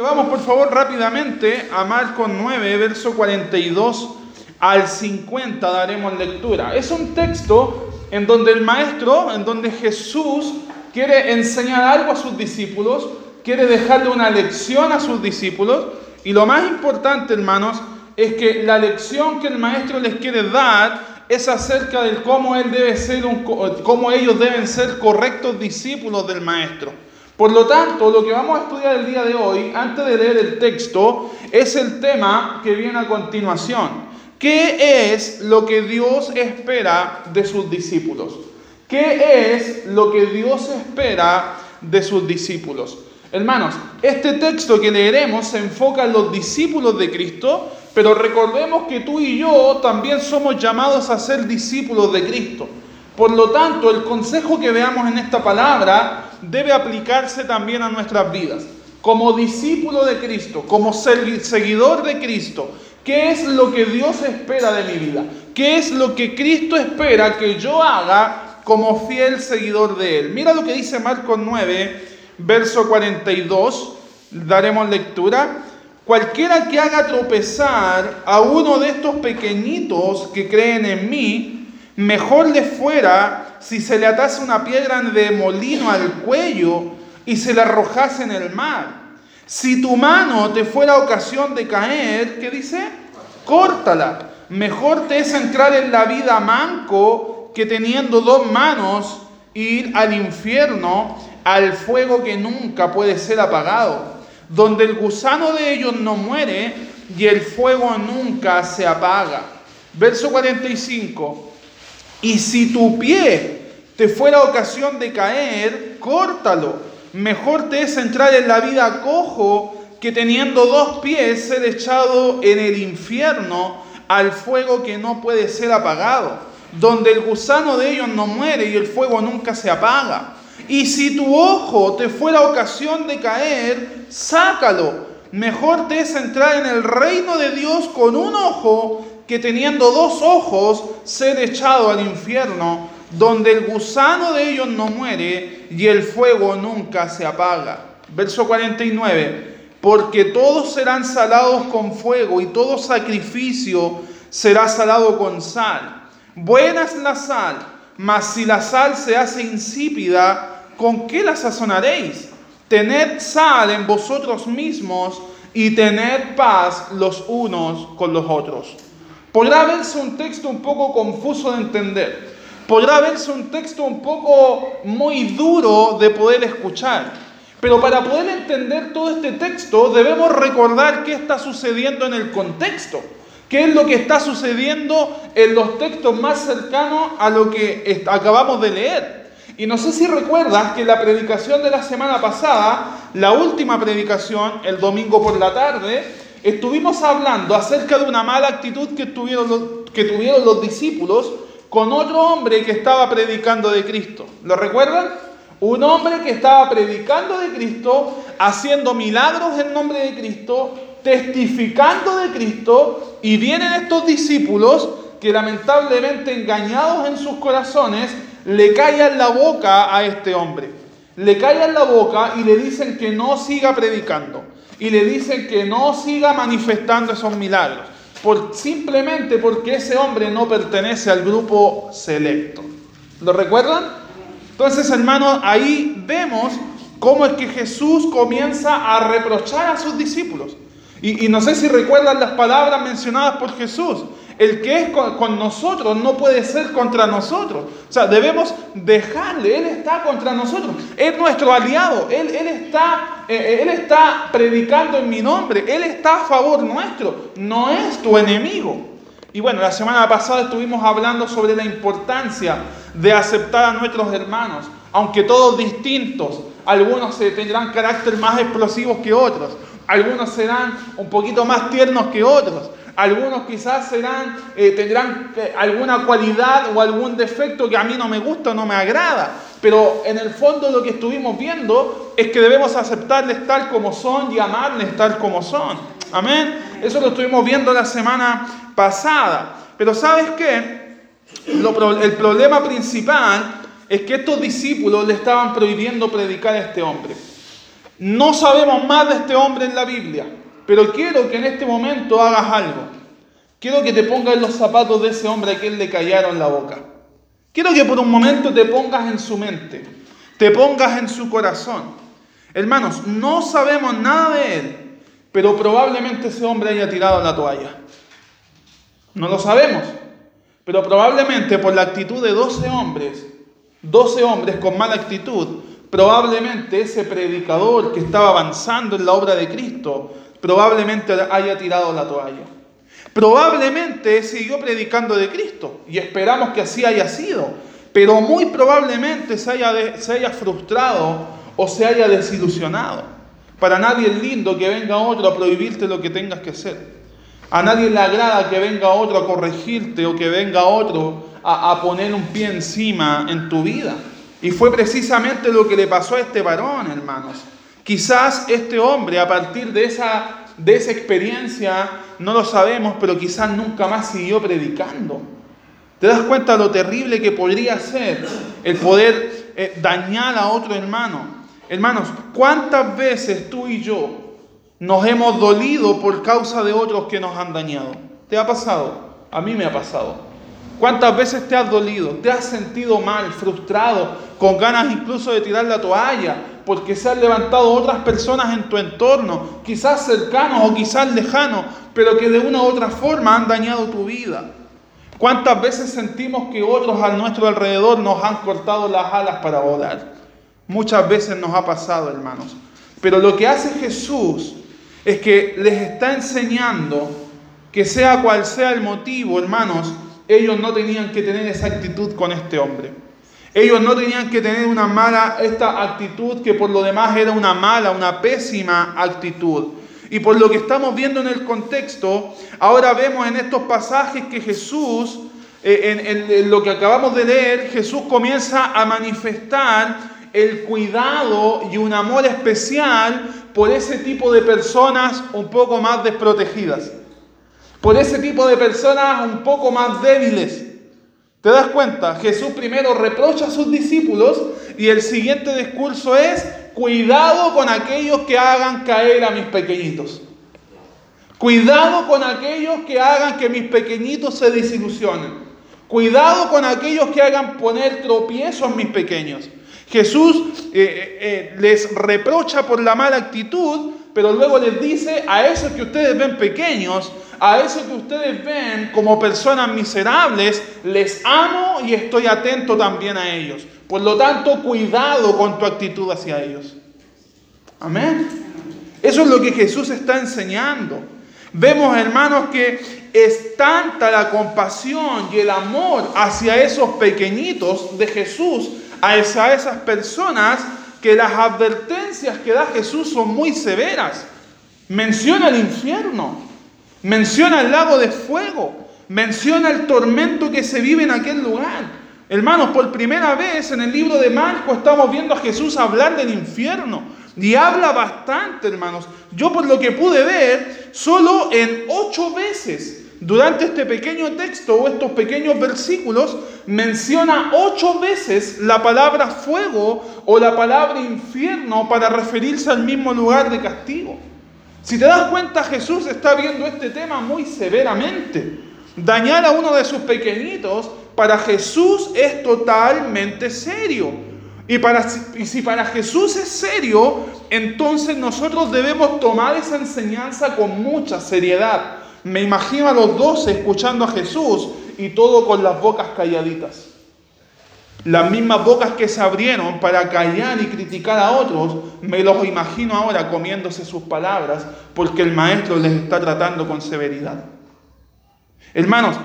Vamos por favor rápidamente a Marcos 9, verso 42 al 50, daremos lectura. Es un texto en donde el maestro, en donde Jesús quiere enseñar algo a sus discípulos, quiere dejarle una lección a sus discípulos. Y lo más importante, hermanos, es que la lección que el maestro les quiere dar es acerca de cómo cómo ellos deben ser correctos discípulos del maestro. Por lo tanto, lo que vamos a estudiar el día de hoy, antes de leer el texto, es el tema que viene a continuación. ¿Qué es lo que Dios espera de sus discípulos? ¿Qué es lo que Dios espera de sus discípulos? Hermanos, este texto que leeremos se enfoca en los discípulos de Cristo, pero recordemos que tú y yo también somos llamados a ser discípulos de Cristo. Por lo tanto, el consejo que veamos en esta palabra debe aplicarse también a nuestras vidas. Como discípulo de Cristo, como seguidor de Cristo, ¿qué es lo que Dios espera de mi vida? ¿Qué es lo que Cristo espera que yo haga como fiel seguidor de Él? Mira lo que dice Marcos 9, verso 42. Daremos lectura. Cualquiera que haga tropezar a uno de estos pequeñitos que creen en mí, mejor le fuera si se le atase una piedra de molino al cuello y se la arrojase en el mar. Si tu mano te fuera ocasión de caer, ¿qué dice? Córtala. Mejor te es entrar en la vida manco que teniendo dos manos ir al infierno, al fuego que nunca puede ser apagado, donde el gusano de ellos no muere y el fuego nunca se apaga. Verso 45. Y si tu pie te fuera ocasión de caer, córtalo. Mejor te es entrar en la vida cojo que teniendo dos pies ser echado en el infierno al fuego que no puede ser apagado, donde el gusano de ellos no muere y el fuego nunca se apaga. Y si tu ojo te fuera ocasión de caer, sácalo. Mejor te es entrar en el reino de Dios con un ojo que teniendo dos ojos ser echado al infierno, donde el gusano de ellos no muere y el fuego nunca se apaga. Verso 49, porque todos serán salados con fuego y todo sacrificio será salado con sal. Buena es la sal, mas si la sal se hace insípida, ¿con qué la sazonaréis? Tened sal en vosotros mismos y tened paz los unos con los otros. Podrá verse un texto un poco confuso de entender. Podrá verse un texto un poco muy duro de poder escuchar. Pero para poder entender todo este texto debemos recordar qué está sucediendo en el contexto. ¿Qué es lo que está sucediendo en los textos más cercanos a lo que acabamos de leer? Y no sé si recuerdas que la predicación de la semana pasada, la última predicación, el domingo por la tarde, estuvimos hablando acerca de una mala actitud que tuvieron los, que tuvieron los discípulos con otro hombre que estaba predicando de Cristo. ¿Lo recuerdan? Un hombre que estaba predicando de Cristo, haciendo milagros en nombre de Cristo, testificando de Cristo, y vienen estos discípulos que lamentablemente engañados en sus corazones, le callan la boca a este hombre. Le callan la boca y le dicen que no siga predicando y le dicen que no siga manifestando esos milagros, por, simplemente porque ese hombre no pertenece al grupo selecto. ¿Lo recuerdan? Entonces, hermanos, ahí vemos cómo es que Jesús comienza a reprochar a sus discípulos. Y no sé si recuerdan las palabras mencionadas por Jesús. El que es con, nosotros no puede ser contra nosotros. O sea, debemos dejarle. Él está contra nosotros. Es nuestro aliado. Él, está, eh, eh, él está predicando en mi nombre. Él está a favor nuestro. No es tu enemigo. Y bueno, la semana pasada estuvimos hablando sobre la importancia de aceptar a nuestros hermanos, aunque todos distintos. Algunos tendrán carácter más explosivos que otros, algunos serán un poquito más tiernos que otros, algunos quizás eh, tendrán eh, alguna cualidad o algún defecto que a mí no me gusta o no me agrada. Pero en el fondo lo que estuvimos viendo es que debemos aceptarles tal como son y amarles tal como son. Amén. Eso lo estuvimos viendo la semana pasada. Pero ¿sabes qué? el problema principal es que estos discípulos le estaban prohibiendo predicar a este hombre. No sabemos más de este hombre en la Biblia, pero quiero que en este momento hagas algo. Quiero que te pongas en los zapatos de ese hombre a quien le callaron la boca. Quiero que por un momento te pongas en su mente, te pongas en su corazón. Hermanos, no sabemos nada de él, pero probablemente ese hombre haya tirado la toalla. No lo sabemos, pero probablemente por la actitud de 12 hombres, 12 hombres con mala actitud, probablemente ese predicador que estaba avanzando en la obra de Cristo, probablemente haya tirado la toalla. Probablemente siguió predicando de Cristo y esperamos que así haya sido, pero muy probablemente se haya, se haya frustrado o se haya desilusionado. Para nadie es lindo que venga otro a prohibirte lo que tengas que hacer. A nadie le agrada que venga otro a corregirte o que venga otro a, poner un pie encima en tu vida. Y fue precisamente lo que le pasó a este varón, hermanos. Quizás este hombre, a partir de esa, de esa experiencia, no lo sabemos, pero quizás nunca más siguió predicando. ¿Te das cuenta lo terrible que podría ser el poder eh, dañar a otro hermano? Hermanos, ¿cuántas veces tú y yo nos hemos dolido por causa de otros que nos han dañado. ¿Te ha pasado? A mí me ha pasado. ¿Cuántas veces te has dolido? ¿Te has sentido mal, frustrado, con ganas incluso de tirar la toalla? Porque se han levantado otras personas en tu entorno, quizás cercanos o quizás lejanos, pero que de una u otra forma han dañado tu vida. ¿Cuántas veces sentimos que otros a nuestro alrededor nos han cortado las alas para volar? Muchas veces nos ha pasado, hermanos. Pero lo que hace Jesús es que les está enseñando que sea cual sea el motivo, hermanos, ellos no tenían que tener esa actitud con este hombre. Ellos no tenían que tener una mala, esta actitud que por lo demás era una mala, una pésima actitud. Y por lo que estamos viendo en el contexto, ahora vemos en estos pasajes que Jesús, eh, en lo que acabamos de leer, Jesús comienza a manifestar el cuidado y un amor especial por ese tipo de personas un poco más desprotegidas, por ese tipo de personas un poco más débiles. ¿Te das cuenta? Jesús primero reprocha a sus discípulos y el siguiente discurso es, cuidado con aquellos que hagan caer a mis pequeñitos. Cuidado con aquellos que hagan que mis pequeñitos se desilusionen. Cuidado con aquellos que hagan poner tropiezos a mis pequeños. Jesús eh, eh, eh, les reprocha por la mala actitud, pero luego les dice a esos que ustedes ven pequeños, a esos que ustedes ven como personas miserables, les amo y estoy atento también a ellos. Por lo tanto, cuidado con tu actitud hacia ellos. Amén. Eso es lo que Jesús está enseñando. Vemos, hermanos, que es tanta la compasión y el amor hacia esos pequeñitos de Jesús a esas personas que las advertencias que da Jesús son muy severas. Menciona el infierno, menciona el lago de fuego, menciona el tormento que se vive en aquel lugar. Hermanos, por primera vez en el libro de Marcos estamos viendo a Jesús hablar del infierno. Y habla bastante, hermanos. Yo por lo que pude ver, solo en ocho veces durante este pequeño texto o estos pequeños versículos menciona ocho veces la palabra fuego o la palabra infierno para referirse al mismo lugar de castigo. Si te das cuenta, Jesús está viendo este tema muy severamente. Dañar a uno de sus pequeñitos para Jesús es totalmente serio. Y, para, y si para Jesús es serio, entonces nosotros debemos tomar esa enseñanza con mucha seriedad. Me imagino a los dos escuchando a Jesús y todo con las bocas calladitas. Las mismas bocas que se abrieron para callar y criticar a otros, me los imagino ahora comiéndose sus palabras porque el maestro les está tratando con severidad. Hermanos,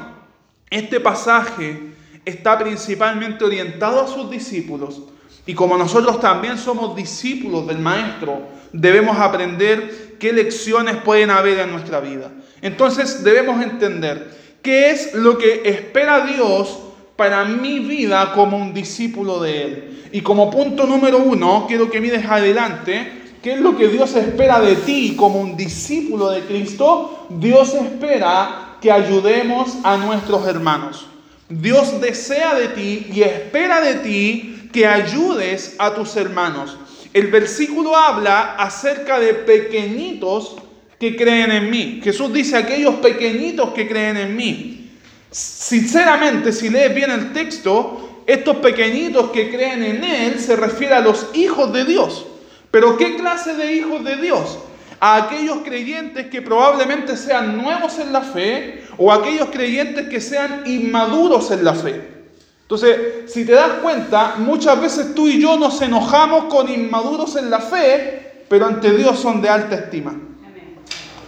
este pasaje está principalmente orientado a sus discípulos y como nosotros también somos discípulos del maestro, debemos aprender qué lecciones pueden haber en nuestra vida. Entonces debemos entender qué es lo que espera Dios para mi vida como un discípulo de Él. Y como punto número uno, quiero que mires adelante, ¿qué es lo que Dios espera de ti como un discípulo de Cristo? Dios espera que ayudemos a nuestros hermanos. Dios desea de ti y espera de ti que ayudes a tus hermanos. El versículo habla acerca de pequeñitos que creen en mí. Jesús dice aquellos pequeñitos que creen en mí. Sinceramente, si lees bien el texto, estos pequeñitos que creen en Él se refiere a los hijos de Dios. Pero ¿qué clase de hijos de Dios? A aquellos creyentes que probablemente sean nuevos en la fe o aquellos creyentes que sean inmaduros en la fe. Entonces, si te das cuenta, muchas veces tú y yo nos enojamos con inmaduros en la fe, pero ante Dios son de alta estima.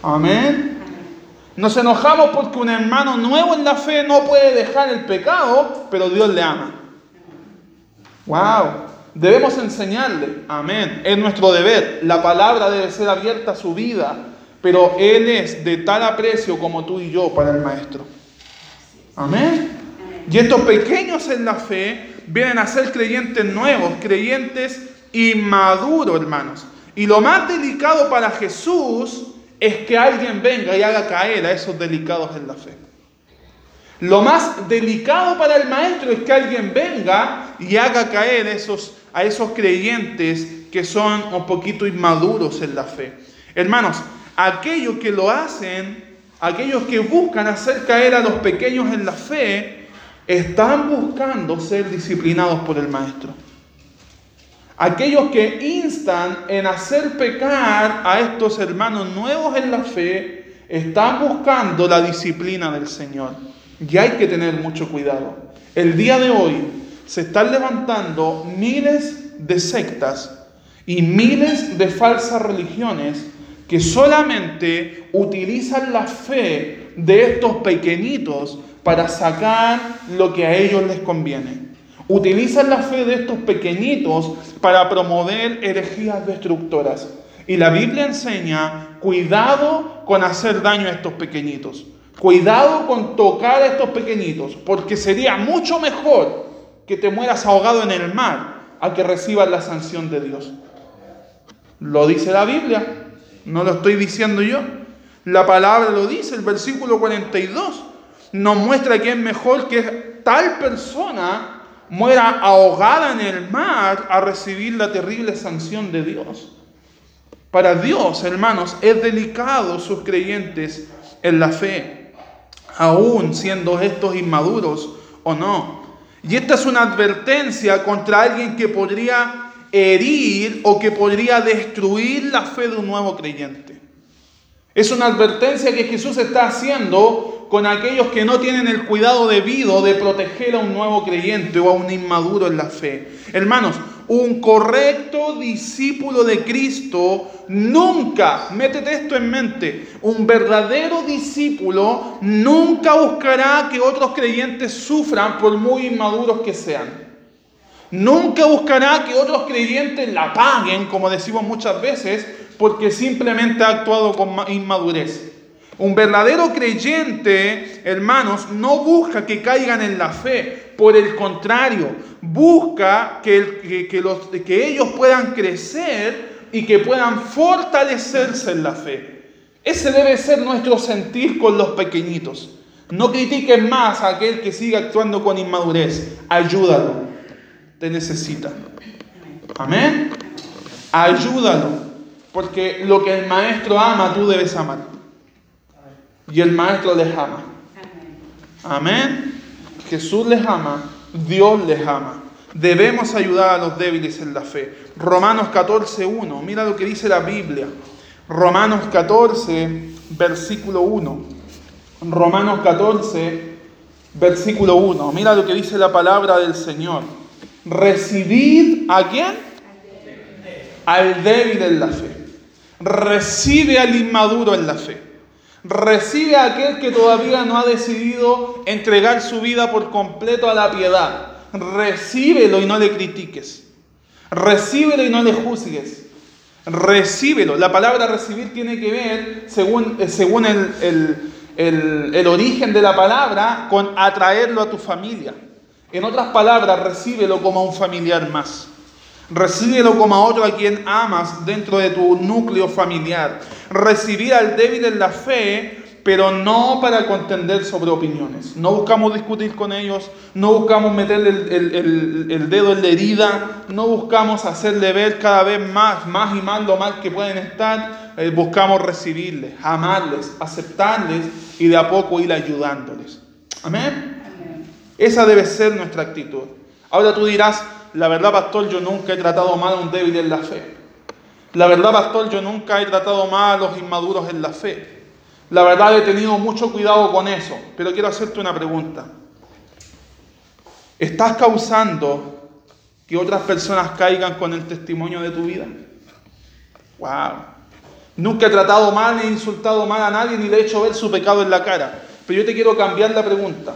Amén. Nos enojamos porque un hermano nuevo en la fe no puede dejar el pecado, pero Dios le ama. Wow. Debemos enseñarle. Amén. Es nuestro deber. La palabra debe ser abierta a su vida. Pero Él es de tal aprecio como tú y yo para el Maestro. Amén. Y estos pequeños en la fe vienen a ser creyentes nuevos, creyentes inmaduros, hermanos. Y lo más delicado para Jesús es que alguien venga y haga caer a esos delicados en la fe. Lo más delicado para el maestro es que alguien venga y haga caer a esos creyentes que son un poquito inmaduros en la fe. Hermanos, aquellos que lo hacen, aquellos que buscan hacer caer a los pequeños en la fe, están buscando ser disciplinados por el maestro. Aquellos que instan en hacer pecar a estos hermanos nuevos en la fe, están buscando la disciplina del Señor. Y hay que tener mucho cuidado. El día de hoy se están levantando miles de sectas y miles de falsas religiones que solamente utilizan la fe de estos pequeñitos para sacar lo que a ellos les conviene. Utilizan la fe de estos pequeñitos para promover herejías destructoras. Y la Biblia enseña, cuidado con hacer daño a estos pequeñitos. Cuidado con tocar a estos pequeñitos, porque sería mucho mejor que te mueras ahogado en el mar a que recibas la sanción de Dios. Lo dice la Biblia, no lo estoy diciendo yo. La palabra lo dice, el versículo 42 nos muestra que es mejor que tal persona muera ahogada en el mar a recibir la terrible sanción de Dios. Para Dios, hermanos, es delicado sus creyentes en la fe, aún siendo estos inmaduros o no. Y esta es una advertencia contra alguien que podría herir o que podría destruir la fe de un nuevo creyente. Es una advertencia que Jesús está haciendo con aquellos que no tienen el cuidado debido de proteger a un nuevo creyente o a un inmaduro en la fe. Hermanos, un correcto discípulo de Cristo nunca, métete esto en mente, un verdadero discípulo nunca buscará que otros creyentes sufran por muy inmaduros que sean. Nunca buscará que otros creyentes la paguen, como decimos muchas veces, porque simplemente ha actuado con inmadurez. Un verdadero creyente, hermanos, no busca que caigan en la fe. Por el contrario, busca que, ellos puedan crecer y que puedan fortalecerse en la fe. Ese debe ser nuestro sentir con los pequeñitos. No critiquen más a aquel que sigue actuando con inmadurez. Ayúdalo. Te necesita. Amén. Ayúdalo. Porque lo que el maestro ama, tú debes amar y el Maestro les ama. Amén. Jesús les ama, Dios les ama. Debemos ayudar a los débiles en la fe. Romanos 14, 1. Mira lo que dice la Biblia. Romanos 14, versículo 1. Romanos 14, versículo 1. Mira lo que dice la palabra del Señor. Recibid a quién? Al débil en la fe. Recibe al inmaduro en la fe. Recibe a aquel que todavía no ha decidido entregar su vida por completo a la piedad. Recíbelo y no le critiques. Recíbelo y no le juzgues. Recíbelo. La palabra recibir tiene que ver, según, eh, según el, el origen de la palabra, con atraerlo a tu familia. En otras palabras, recíbelo como a un familiar más. Recíbelo como a otro a quien amas dentro de tu núcleo familiar. Recibir al débil en la fe pero no para contender sobre opiniones. No buscamos discutir con ellos, no buscamos meterle el, dedo en la herida, no buscamos hacerle ver cada vez más, más y más lo mal que pueden estar. Eh, buscamos recibirles, amarles, aceptarles y de a poco ir ayudándoles. Amén. Esa debe ser nuestra actitud. Ahora tú dirás, la verdad, pastor, yo nunca he tratado mal a un débil en la fe. La verdad, pastor, yo nunca he tratado mal a los inmaduros en la fe. La verdad, he tenido mucho cuidado con eso. Pero quiero hacerte una pregunta. ¿Estás causando que otras personas caigan con el testimonio de tu vida? ¡Wow! Nunca he tratado mal ni insultado mal a nadie ni le he hecho ver su pecado en la cara. Pero yo te quiero cambiar la pregunta.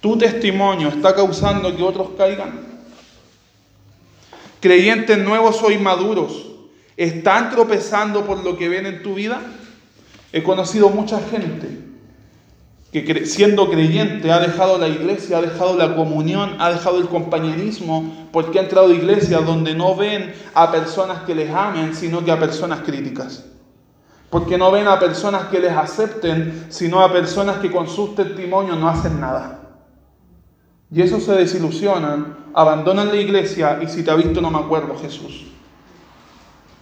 ¿Tu testimonio está causando que otros caigan? Creyentes nuevos o inmaduros, ¿están tropezando por lo que ven en tu vida? He conocido mucha gente que siendo creyente ha dejado la iglesia, ha dejado la comunión, ha dejado el compañerismo, porque ha entrado a iglesias donde no ven a personas que les amen, sino que a personas críticas. Porque no ven a personas que les acepten, sino a personas que con sus testimonios no hacen nada. Y eso se desilusionan, abandonan la iglesia y si te ha visto no me acuerdo Jesús.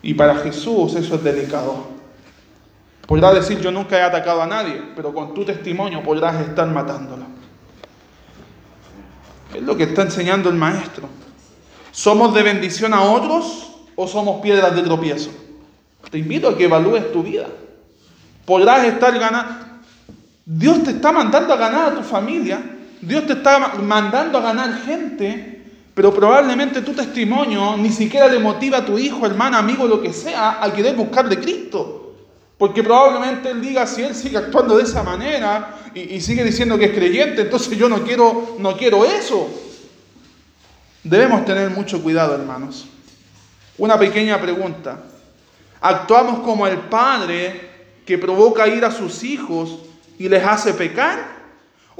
Y para Jesús eso es delicado. Podrás decir yo nunca he atacado a nadie, pero con tu testimonio podrás estar matándolo. Es lo que está enseñando el maestro. ¿Somos de bendición a otros o somos piedras de tropiezo? Te invito a que evalúes tu vida. Podrás estar ganando. Dios te está mandando a ganar a tu familia Dios te está mandando a ganar gente, pero probablemente tu testimonio ni siquiera le motiva a tu hijo, hermano, amigo, lo que sea, a querer buscar de Cristo. Porque probablemente él diga, si él sigue actuando de esa manera y, sigue diciendo que es creyente, entonces yo no quiero, no quiero eso. Debemos tener mucho cuidado, hermanos. Una pequeña pregunta. ¿Actuamos como el padre que provoca ir a sus hijos y les hace pecar?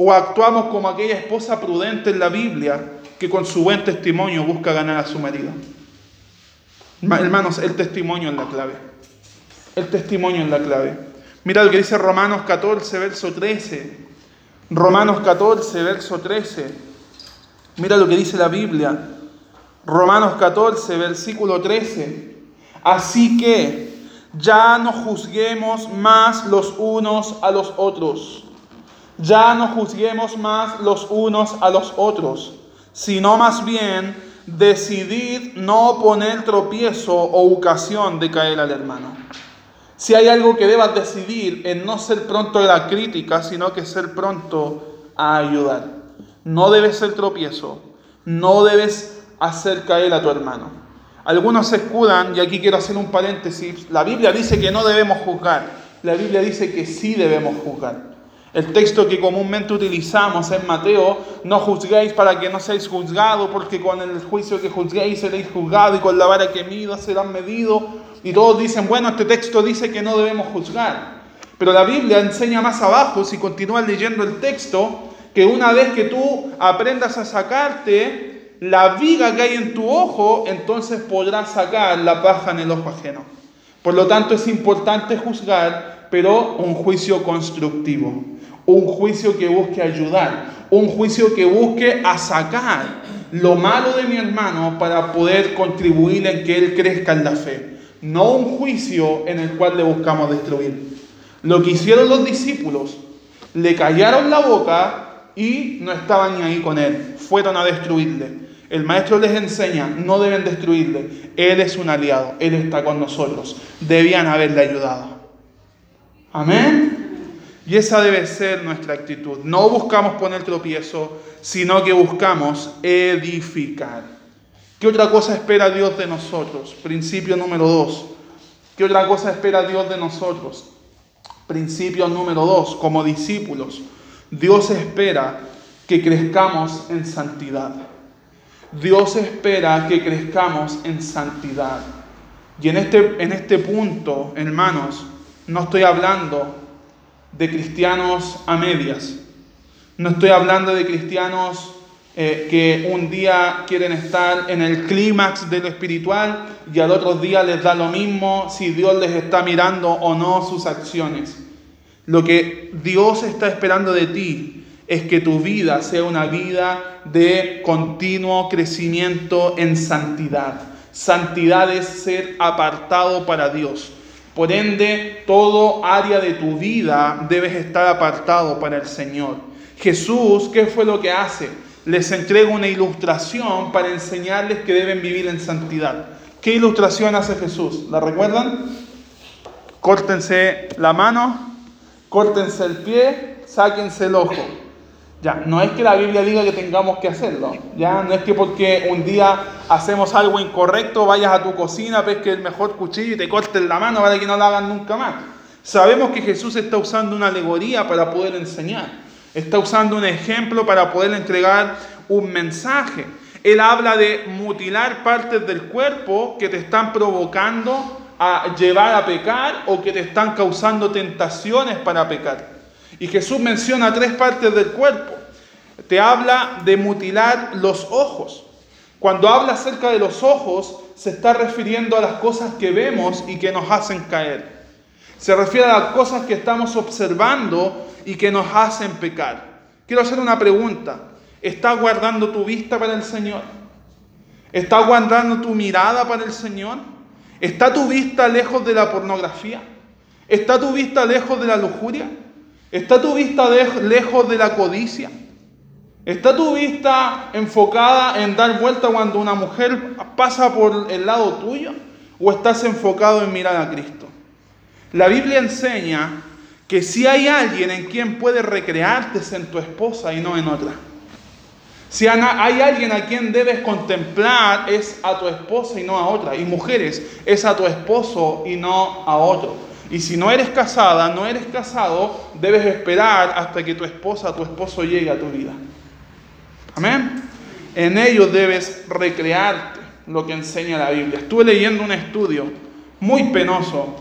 ¿O actuamos como aquella esposa prudente en la Biblia que con su buen testimonio busca ganar a su marido? Hermanos, el testimonio es la clave. El testimonio es la clave. Mira lo que dice Romanos 14, verso 13. Romanos 14, verso 13. Mira lo que dice la Biblia. Romanos 14, versículo 13. Así que ya no juzguemos más los unos a los otros ya no juzguemos más los unos a los otros, sino más bien decidid no poner tropiezo o ocasión de caer al hermano. Si hay algo que debas decidir en no ser pronto a la crítica, sino que ser pronto a ayudar. No debes ser tropiezo, no debes hacer caer a tu hermano. Algunos se escudan, y aquí quiero hacer un paréntesis, la Biblia dice que no debemos juzgar, la Biblia dice que sí debemos juzgar. El texto que comúnmente utilizamos en Mateo, no juzguéis para que no seáis juzgados, porque con el juicio que juzguéis seréis juzgados y con la vara que mida serán medidos. Y todos dicen, bueno, este texto dice que no debemos juzgar. Pero la Biblia enseña más abajo, si continúas leyendo el texto, que una vez que tú aprendas a sacarte la viga que hay en tu ojo, entonces podrás sacar la paja en el ojo ajeno. Por lo tanto, es importante juzgar, pero un juicio constructivo un juicio que busque ayudar, un juicio que busque a sacar lo malo de mi hermano para poder contribuir en que él crezca en la fe, no un juicio en el cual le buscamos destruir. Lo que hicieron los discípulos, le callaron la boca y no estaban ni ahí con él, fueron a destruirle. El maestro les enseña, no deben destruirle, él es un aliado, él está con nosotros, debían haberle ayudado. Amén. Y esa debe ser nuestra actitud. No buscamos poner tropiezo, sino que buscamos edificar. ¿Qué otra cosa espera Dios de nosotros? Principio número dos. ¿Qué otra cosa espera Dios de nosotros? Principio número dos, como discípulos. Dios espera que crezcamos en santidad. Dios espera que crezcamos en santidad. Y en este, en este punto, hermanos, no estoy hablando de cristianos a medias. No estoy hablando de cristianos eh, que un día quieren estar en el clímax de lo espiritual y al otro día les da lo mismo si Dios les está mirando o no sus acciones. Lo que Dios está esperando de ti es que tu vida sea una vida de continuo crecimiento en santidad. Santidad es ser apartado para Dios. Por ende, todo área de tu vida debes estar apartado para el Señor. Jesús, ¿qué fue lo que hace? Les entrega una ilustración para enseñarles que deben vivir en santidad. ¿Qué ilustración hace Jesús? ¿La recuerdan? Córtense la mano, córtense el pie, sáquense el ojo. Ya, no es que la Biblia diga que tengamos que hacerlo. Ya, no es que porque un día hacemos algo incorrecto, vayas a tu cocina, pesques el mejor cuchillo y te cortes la mano para que no lo hagan nunca más. Sabemos que Jesús está usando una alegoría para poder enseñar. Está usando un ejemplo para poder entregar un mensaje. Él habla de mutilar partes del cuerpo que te están provocando a llevar a pecar o que te están causando tentaciones para pecar. Y Jesús menciona tres partes del cuerpo. Te habla de mutilar los ojos. Cuando habla acerca de los ojos, se está refiriendo a las cosas que vemos y que nos hacen caer. Se refiere a las cosas que estamos observando y que nos hacen pecar. Quiero hacer una pregunta. ¿Estás guardando tu vista para el Señor? ¿Estás guardando tu mirada para el Señor? ¿Está tu vista lejos de la pornografía? ¿Está tu vista lejos de la lujuria? ¿Está tu vista lejos de la codicia? ¿Está tu vista enfocada en dar vuelta cuando una mujer pasa por el lado tuyo? ¿O estás enfocado en mirar a Cristo? La Biblia enseña que si hay alguien en quien puedes recrearte es en tu esposa y no en otra. Si hay alguien a quien debes contemplar es a tu esposa y no a otra. Y mujeres, es a tu esposo y no a otro. Y si no eres casada, no eres casado, debes esperar hasta que tu esposa, tu esposo llegue a tu vida. Amén. En ellos debes recrearte lo que enseña la Biblia. Estuve leyendo un estudio muy penoso.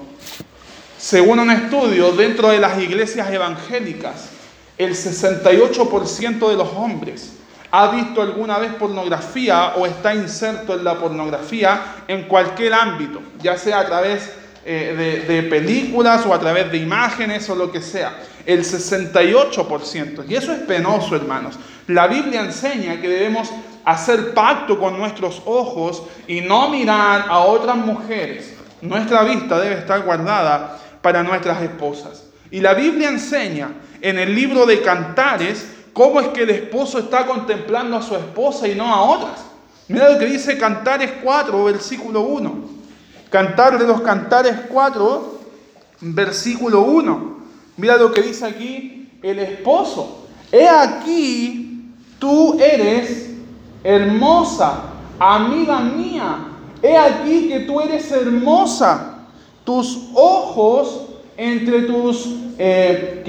Según un estudio, dentro de las iglesias evangélicas, el 68% de los hombres ha visto alguna vez pornografía o está inserto en la pornografía en cualquier ámbito, ya sea a través eh, de, películas o a través de imágenes o lo que sea. El 68%. Y eso es penoso, hermanos. La Biblia enseña que debemos hacer pacto con nuestros ojos y no mirar a otras mujeres. Nuestra vista debe estar guardada para nuestras esposas. Y la Biblia enseña en el libro de Cantares cómo es que el esposo está contemplando a su esposa y no a otras. Mira lo que dice Cantares 4, versículo 1. Cantar de los Cantares 4, versículo 1. Mira lo que dice aquí el esposo. He aquí, tú eres hermosa, amiga mía. He aquí que tú eres hermosa. Tus ojos entre tus eh,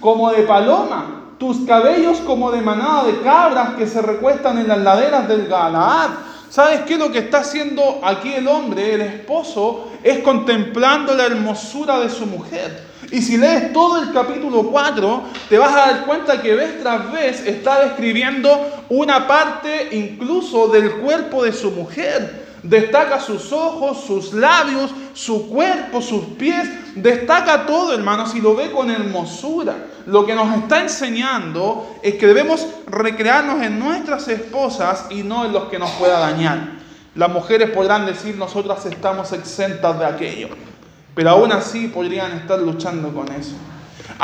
como de paloma, tus cabellos como de manada de cabras que se recuestan en las laderas del Galaad ¿Sabes qué? Lo que está haciendo aquí el hombre, el esposo, es contemplando la hermosura de su mujer. Y si lees todo el capítulo 4, te vas a dar cuenta que vez tras vez está describiendo una parte incluso del cuerpo de su mujer. Destaca sus ojos, sus labios, su cuerpo, sus pies. Destaca todo, hermanos, y lo ve con hermosura. Lo que nos está enseñando es que debemos recrearnos en nuestras esposas y no en los que nos pueda dañar. Las mujeres podrán decir, nosotras estamos exentas de aquello. Pero aún así podrían estar luchando con eso.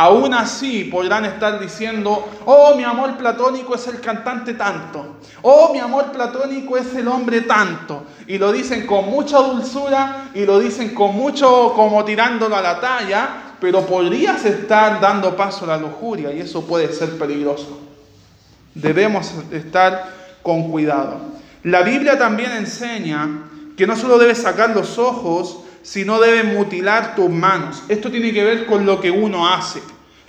Aún así podrán estar diciendo, oh, mi amor platónico es el cantante tanto, oh, mi amor platónico es el hombre tanto. Y lo dicen con mucha dulzura y lo dicen con mucho como tirándolo a la talla, pero podrías estar dando paso a la lujuria y eso puede ser peligroso. Debemos estar con cuidado. La Biblia también enseña que no solo debes sacar los ojos, si no deben mutilar tus manos. Esto tiene que ver con lo que uno hace.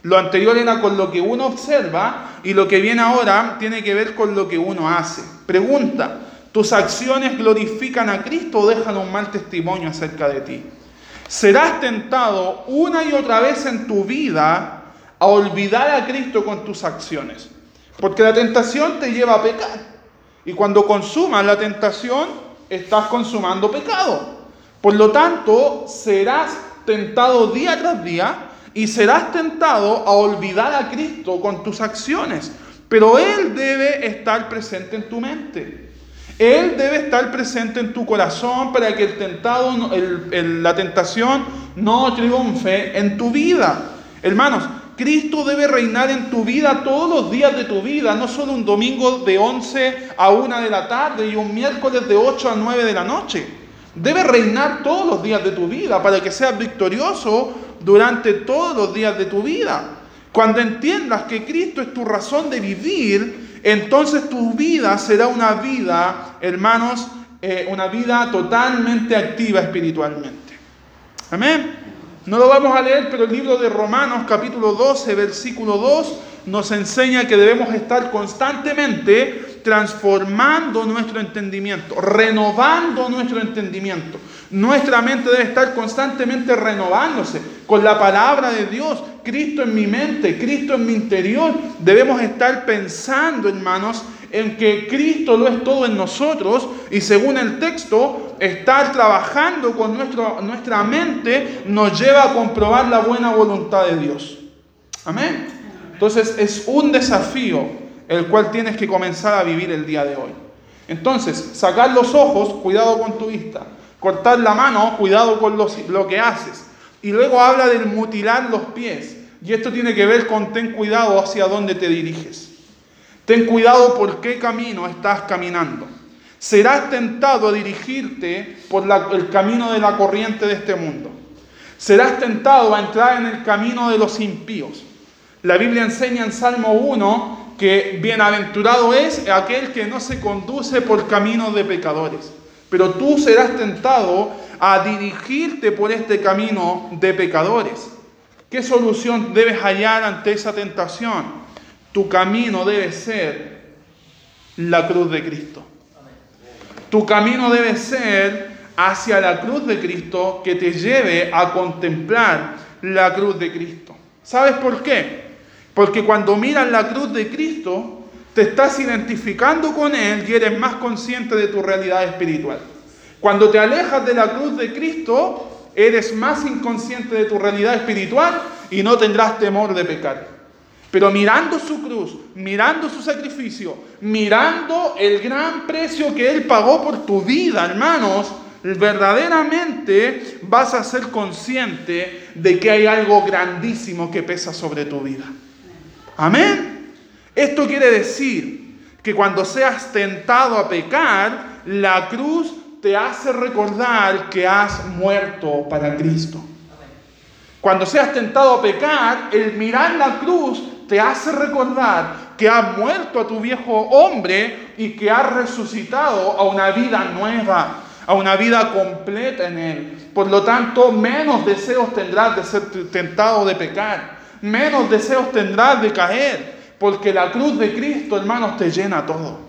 Lo anterior era con lo que uno observa y lo que viene ahora tiene que ver con lo que uno hace. Pregunta, ¿tus acciones glorifican a Cristo o dejan un mal testimonio acerca de ti? Serás tentado una y otra vez en tu vida a olvidar a Cristo con tus acciones. Porque la tentación te lleva a pecar. Y cuando consumas la tentación, estás consumando pecado. Por lo tanto, serás tentado día tras día y serás tentado a olvidar a Cristo con tus acciones. Pero Él debe estar presente en tu mente. Él debe estar presente en tu corazón para que el tentado, la tentación no triunfe en tu vida. Hermanos, Cristo debe reinar en tu vida todos los días de tu vida, no solo un domingo de 11 a 1 de la tarde y un miércoles de 8 a 9 de la noche. Debe reinar todos los días de tu vida para que seas victorioso durante todos los días de tu vida. Cuando entiendas que Cristo es tu razón de vivir, entonces tu vida será una vida, hermanos, eh, una vida totalmente activa espiritualmente. Amén. No lo vamos a leer, pero el libro de Romanos capítulo 12, versículo 2, nos enseña que debemos estar constantemente transformando nuestro entendimiento, renovando nuestro entendimiento. Nuestra mente debe estar constantemente renovándose con la palabra de Dios. Cristo en mi mente, Cristo en mi interior. Debemos estar pensando, hermanos, en que Cristo lo es todo en nosotros y según el texto, estar trabajando con nuestra mente nos lleva a comprobar la buena voluntad de Dios. Amén. Entonces es un desafío el cual tienes que comenzar a vivir el día de hoy. Entonces, sacar los ojos, cuidado con tu vista cortar la mano, cuidado con lo que haces. Y luego habla del mutilar los pies. Y esto tiene que ver con ten cuidado hacia dónde te diriges. Ten cuidado por qué camino estás caminando. Serás tentado a dirigirte por el camino de la corriente de este mundo. Serás tentado a entrar en el camino de los impíos. La Biblia enseña en Salmo 1 que bienaventurado es aquel que no se conduce por caminos de pecadores pero tú serás tentado a dirigirte por este camino de pecadores. ¿Qué solución debes hallar ante esa tentación? Tu camino debe ser la cruz de Cristo. Tu camino debe ser hacia la cruz de Cristo que te lleve a contemplar la cruz de Cristo. ¿Sabes por qué? Porque cuando miras la cruz de Cristo, te estás identificando con Él y eres más consciente de tu realidad espiritual. Cuando te alejas de la cruz de Cristo, eres más inconsciente de tu realidad espiritual y no tendrás temor de pecar. Pero mirando su cruz, mirando su sacrificio, mirando el gran precio que Él pagó por tu vida, hermanos, verdaderamente vas a ser consciente de que hay algo grandísimo que pesa sobre tu vida. Amén. Esto quiere decir que cuando seas tentado a pecar, la cruz te hace recordar que has muerto para Cristo. Cuando seas tentado a pecar, el mirar la cruz te hace recordar que has muerto a tu viejo hombre y que has resucitado a una vida nueva, a una vida completa en Él. Por lo tanto, menos deseos tendrás de ser tentado de pecar, menos deseos tendrás de caer, porque la cruz de Cristo, hermanos, te llena todo.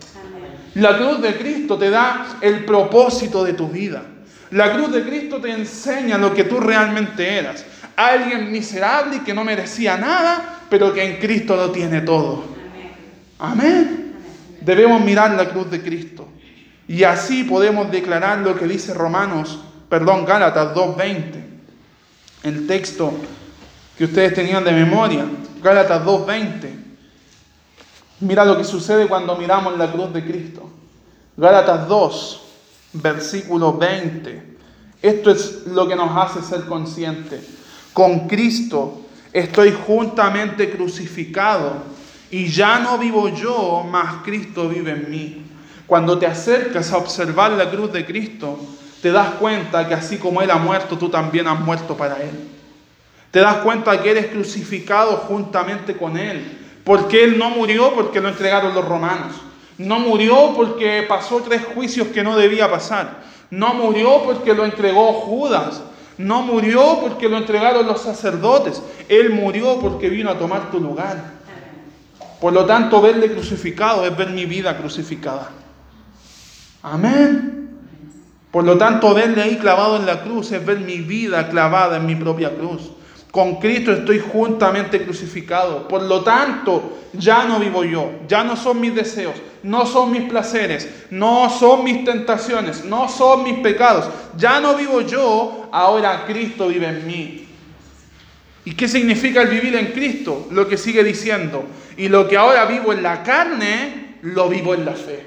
La cruz de Cristo te da el propósito de tu vida. La cruz de Cristo te enseña lo que tú realmente eras. Alguien miserable y que no merecía nada, pero que en Cristo lo tiene todo. Amén. Debemos mirar la cruz de Cristo. Y así podemos declarar lo que dice Romanos, perdón, Gálatas 2.20. El texto que ustedes tenían de memoria. Gálatas 2.20. Mira lo que sucede cuando miramos la cruz de Cristo. Gálatas 2, versículo 20. Esto es lo que nos hace ser conscientes. Con Cristo estoy juntamente crucificado y ya no vivo yo, mas Cristo vive en mí. Cuando te acercas a observar la cruz de Cristo, te das cuenta que así como Él ha muerto, tú también has muerto para Él. Te das cuenta que eres crucificado juntamente con Él porque Él no murió porque lo entregaron los romanos. No murió porque pasó tres juicios que no debía pasar. No murió porque lo entregó Judas. No murió porque lo entregaron los sacerdotes. Él murió porque vino a tomar tu lugar. Por lo tanto, verle crucificado es ver mi vida crucificada. Amén. Por lo tanto, verle ahí clavado en la cruz es ver mi vida clavada en mi propia cruz. Con Cristo estoy juntamente crucificado. Por lo tanto, ya no vivo yo, ya no son mis deseos, no son mis placeres, no son mis tentaciones, no son mis pecados. Ya no vivo yo, ahora Cristo vive en mí. ¿Y qué significa el vivir en Cristo? Lo que sigue diciendo. Y lo que ahora vivo en la carne, lo vivo en la fe.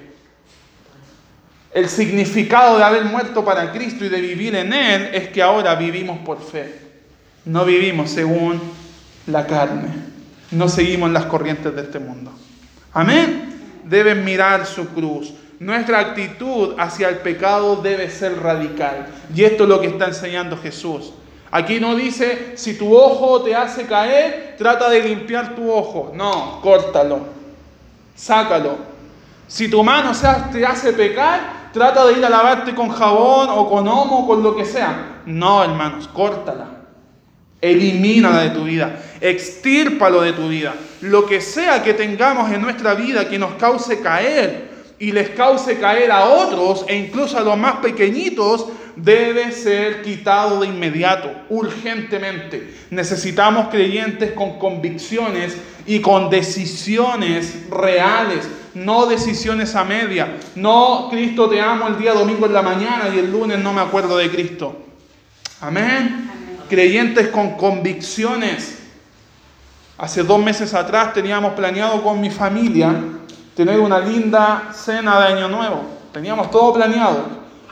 El significado de haber muerto para Cristo y de vivir en Él es que ahora vivimos por fe. No vivimos según la carne. No seguimos las corrientes de este mundo. Amén. Deben mirar su cruz. Nuestra actitud hacia el pecado debe ser radical. Y esto es lo que está enseñando Jesús. Aquí no dice, si tu ojo te hace caer, trata de limpiar tu ojo. No, córtalo. Sácalo. Si tu mano te hace pecar, trata de ir a lavarte con jabón o con homo o con lo que sea. No, hermanos, córtala. Elimínala de tu vida. Extírpalo de tu vida. Lo que sea que tengamos en nuestra vida que nos cause caer y les cause caer a otros e incluso a los más pequeñitos, debe ser quitado de inmediato, urgentemente. Necesitamos creyentes con convicciones y con decisiones reales, no decisiones a media. No, Cristo te amo el día domingo en la mañana y el lunes no me acuerdo de Cristo. Amén. Creyentes con convicciones. Hace dos meses atrás teníamos planeado con mi familia tener una linda cena de Año Nuevo. Teníamos todo planeado,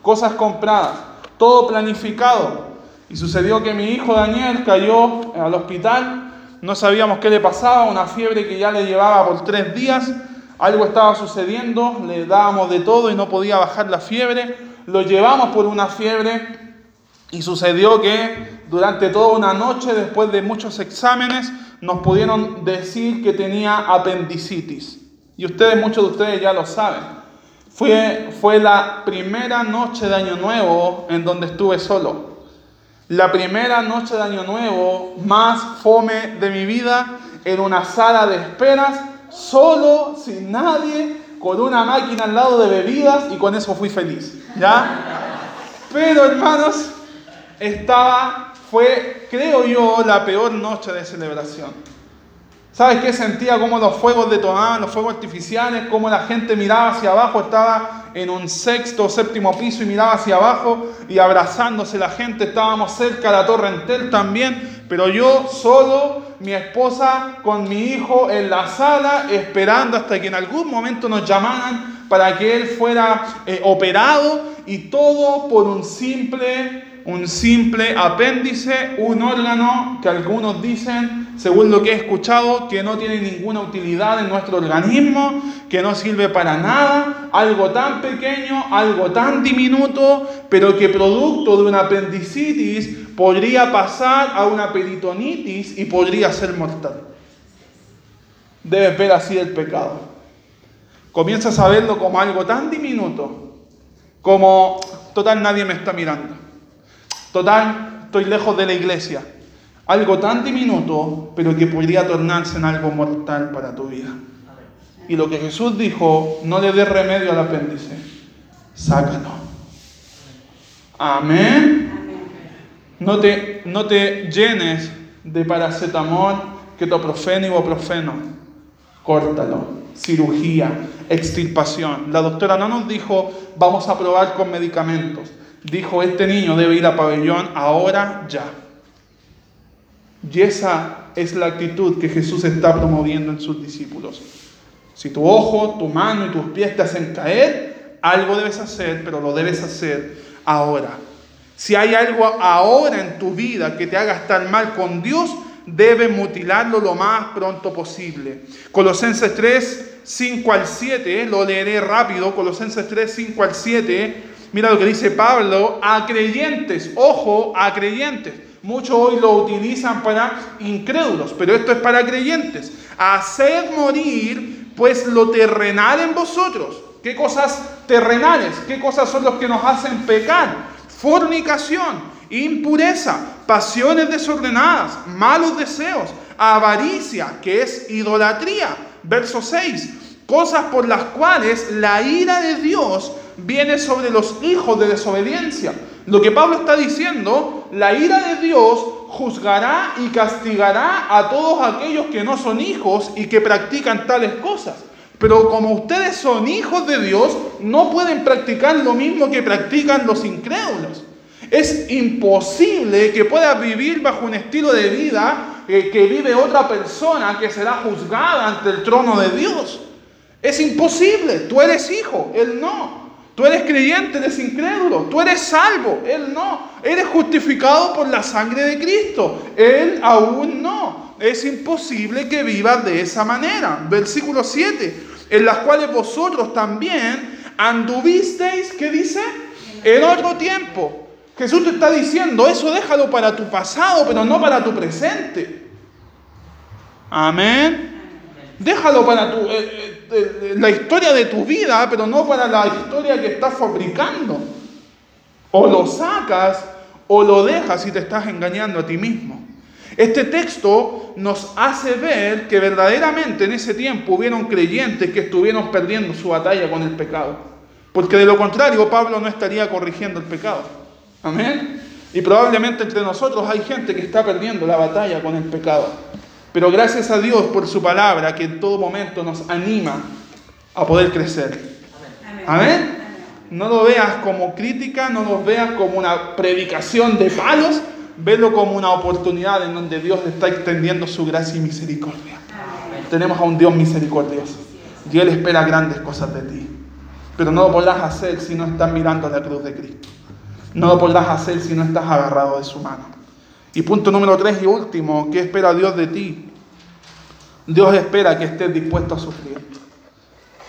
cosas compradas, todo planificado. Y sucedió que mi hijo Daniel cayó al hospital, no sabíamos qué le pasaba, una fiebre que ya le llevaba por tres días, algo estaba sucediendo, le dábamos de todo y no podía bajar la fiebre, lo llevamos por una fiebre y sucedió que durante toda una noche, después de muchos exámenes, nos pudieron decir que tenía apendicitis. Y ustedes, muchos de ustedes ya lo saben. Fue, fue la primera noche de Año Nuevo en donde estuve solo. La primera noche de Año Nuevo más fome de mi vida en una sala de esperas, solo, sin nadie, con una máquina al lado de bebidas y con eso fui feliz. ¿Ya? Pero hermanos, estaba, fue, creo yo, la peor noche de celebración. ¿Sabes qué? Sentía como los fuegos detonaban, los fuegos artificiales, como la gente miraba hacia abajo, estaba en un sexto o séptimo piso y miraba hacia abajo y abrazándose la gente, estábamos cerca de la Torre Entel también, pero yo solo, mi esposa con mi hijo en la sala, esperando hasta que en algún momento nos llamaran para que él fuera eh, operado y todo por un simple un simple apéndice, un órgano que algunos dicen, según lo que he escuchado, que no tiene ninguna utilidad en nuestro organismo, que no sirve para nada, algo tan pequeño, algo tan diminuto, pero que producto de una apendicitis podría pasar a una peritonitis y podría ser mortal. Debes ver así el pecado. Comienzas a verlo como algo tan diminuto, como total nadie me está mirando Total, estoy lejos de la iglesia. Algo tan diminuto, pero que podría tornarse en algo mortal para tu vida. Y lo que Jesús dijo, no le dé remedio al apéndice, sácalo. Amén. No te, no te llenes de paracetamol, ketoprofeno y ibuprofeno. Córtalo. Cirugía, extirpación. La doctora no nos dijo, vamos a probar con medicamentos dijo, este niño debe ir a pabellón ahora ya. Y esa es la actitud que Jesús está promoviendo en sus discípulos. Si tu ojo, tu mano y tus pies te hacen caer, algo debes hacer, pero lo debes hacer ahora. Si hay algo ahora en tu vida que te haga estar mal con Dios, debes mutilarlo lo más pronto posible. Colosenses 3, 5 al 7, lo leeré rápido. Colosenses 3, 5 al 7 Mira lo que dice Pablo, a creyentes, ojo, a creyentes. Muchos hoy lo utilizan para incrédulos, pero esto es para creyentes. Haced morir pues lo terrenal en vosotros. ¿Qué cosas terrenales? ¿Qué cosas son los que nos hacen pecar? Fornicación, impureza, pasiones desordenadas, malos deseos, avaricia, que es idolatría. Verso 6. Cosas por las cuales la ira de Dios viene sobre los hijos de desobediencia. Lo que Pablo está diciendo, la ira de Dios juzgará y castigará a todos aquellos que no son hijos y que practican tales cosas. Pero como ustedes son hijos de Dios, no pueden practicar lo mismo que practican los incrédulos. Es imposible que puedas vivir bajo un estilo de vida eh, que vive otra persona que será juzgada ante el trono de Dios. Es imposible. Tú eres hijo, Él no. Tú eres creyente, eres incrédulo. Tú eres salvo, Él no. Eres justificado por la sangre de Cristo, Él aún no. Es imposible que vivas de esa manera. Versículo 7. En las cuales vosotros también anduvisteis, ¿qué dice? En otro tiempo. Jesús te está diciendo, eso déjalo para tu pasado, pero no para tu presente. Amén. Déjalo para tu, eh, eh, eh, la historia de tu vida, pero no para la historia que estás fabricando. O lo sacas o lo dejas y te estás engañando a ti mismo. Este texto nos hace ver que verdaderamente en ese tiempo hubieron creyentes que estuvieron perdiendo su batalla con el pecado. Porque de lo contrario Pablo no estaría corrigiendo el pecado. Amén. Y probablemente entre nosotros hay gente que está perdiendo la batalla con el pecado. Pero gracias a Dios por su palabra que en todo momento nos anima a poder crecer. Amén. No lo veas como crítica, no lo veas como una predicación de palos, velo como una oportunidad en donde Dios está extendiendo su gracia y misericordia. Tenemos a un Dios misericordioso y Él espera grandes cosas de ti. Pero no lo podrás hacer si no estás mirando la cruz de Cristo. No lo podrás hacer si no estás agarrado de su mano. Y punto número tres y último, ¿qué espera Dios de ti? Dios espera que estés dispuesto a sufrir.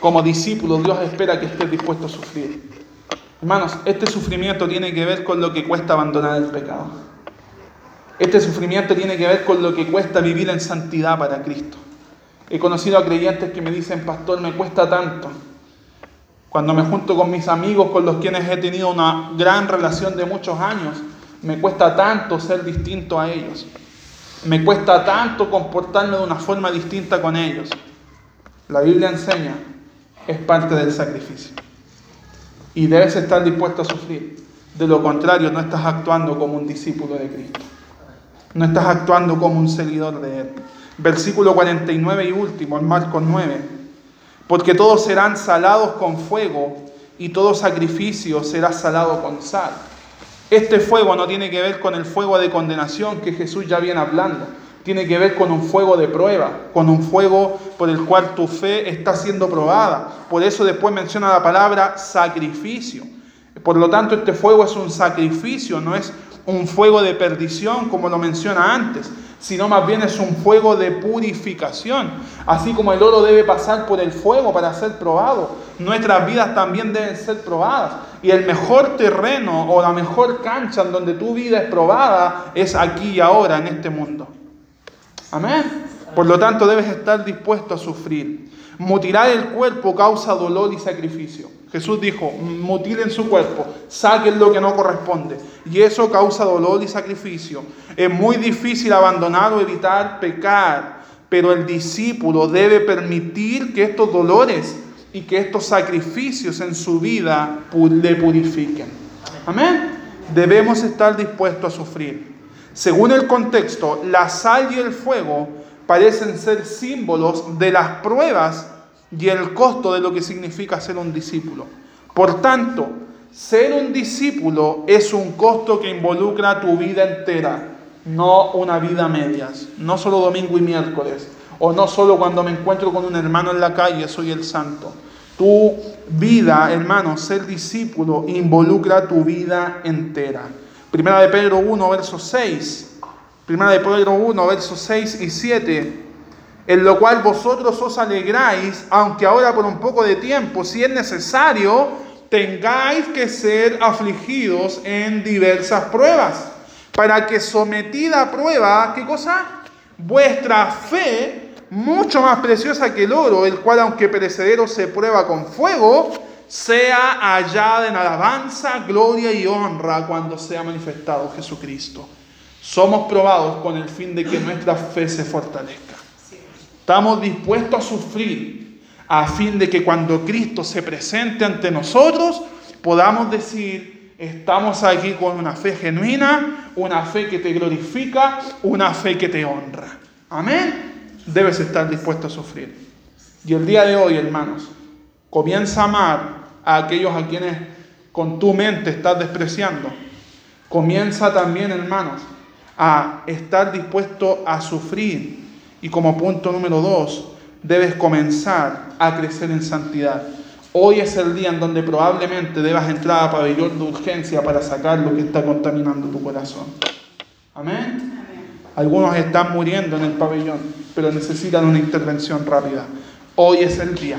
Como discípulo, Dios espera que estés dispuesto a sufrir. Hermanos, este sufrimiento tiene que ver con lo que cuesta abandonar el pecado. Este sufrimiento tiene que ver con lo que cuesta vivir en santidad para Cristo. He conocido a creyentes que me dicen, pastor, me cuesta tanto. Cuando me junto con mis amigos con los quienes he tenido una gran relación de muchos años, me cuesta tanto ser distinto a ellos. Me cuesta tanto comportarme de una forma distinta con ellos. La Biblia enseña, es parte del sacrificio. Y debes estar dispuesto a sufrir. De lo contrario, no estás actuando como un discípulo de Cristo. No estás actuando como un seguidor de Él. Versículo 49 y último, en Marcos 9. Porque todos serán salados con fuego y todo sacrificio será salado con sal. Este fuego no tiene que ver con el fuego de condenación que Jesús ya viene hablando. Tiene que ver con un fuego de prueba, con un fuego por el cual tu fe está siendo probada. Por eso después menciona la palabra sacrificio. Por lo tanto, este fuego es un sacrificio, no es un fuego de perdición como lo menciona antes, sino más bien es un fuego de purificación. Así como el oro debe pasar por el fuego para ser probado, nuestras vidas también deben ser probadas. Y el mejor terreno o la mejor cancha en donde tu vida es probada es aquí y ahora, en este mundo. Amén. Por lo tanto, debes estar dispuesto a sufrir. Mutilar el cuerpo causa dolor y sacrificio. Jesús dijo, mutilen su cuerpo, saquen lo que no corresponde. Y eso causa dolor y sacrificio. Es muy difícil abandonar o evitar pecar, pero el discípulo debe permitir que estos dolores y que estos sacrificios en su vida le purifiquen. Amén. Debemos estar dispuestos a sufrir. Según el contexto, la sal y el fuego parecen ser símbolos de las pruebas y el costo de lo que significa ser un discípulo. Por tanto, ser un discípulo es un costo que involucra tu vida entera, no una vida medias, no solo domingo y miércoles, o no solo cuando me encuentro con un hermano en la calle soy el santo. Tu vida, hermano, ser discípulo involucra tu vida entera. Primera de Pedro 1, verso 6. Primera de Pedro 1, versos 6 y 7. En lo cual vosotros os alegráis, aunque ahora por un poco de tiempo, si es necesario, tengáis que ser afligidos en diversas pruebas. Para que sometida a prueba, ¿qué cosa? Vuestra fe mucho más preciosa que el oro, el cual aunque perecedero se prueba con fuego, sea hallada en alabanza, gloria y honra cuando sea manifestado Jesucristo. Somos probados con el fin de que nuestra fe se fortalezca. Estamos dispuestos a sufrir a fin de que cuando Cristo se presente ante nosotros podamos decir, estamos aquí con una fe genuina, una fe que te glorifica, una fe que te honra. Amén debes estar dispuesto a sufrir. Y el día de hoy, hermanos, comienza a amar a aquellos a quienes con tu mente estás despreciando. Comienza también, hermanos, a estar dispuesto a sufrir. Y como punto número dos, debes comenzar a crecer en santidad. Hoy es el día en donde probablemente debas entrar a pabellón de urgencia para sacar lo que está contaminando tu corazón. Amén. Algunos están muriendo en el pabellón, pero necesitan una intervención rápida. Hoy es el día.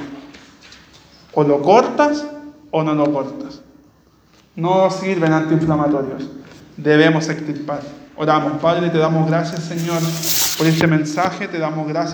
O lo cortas o no lo cortas. No sirven antiinflamatorios. Debemos extirpar. Oramos, Padre, te damos gracias, Señor, por este mensaje. Te damos gracias.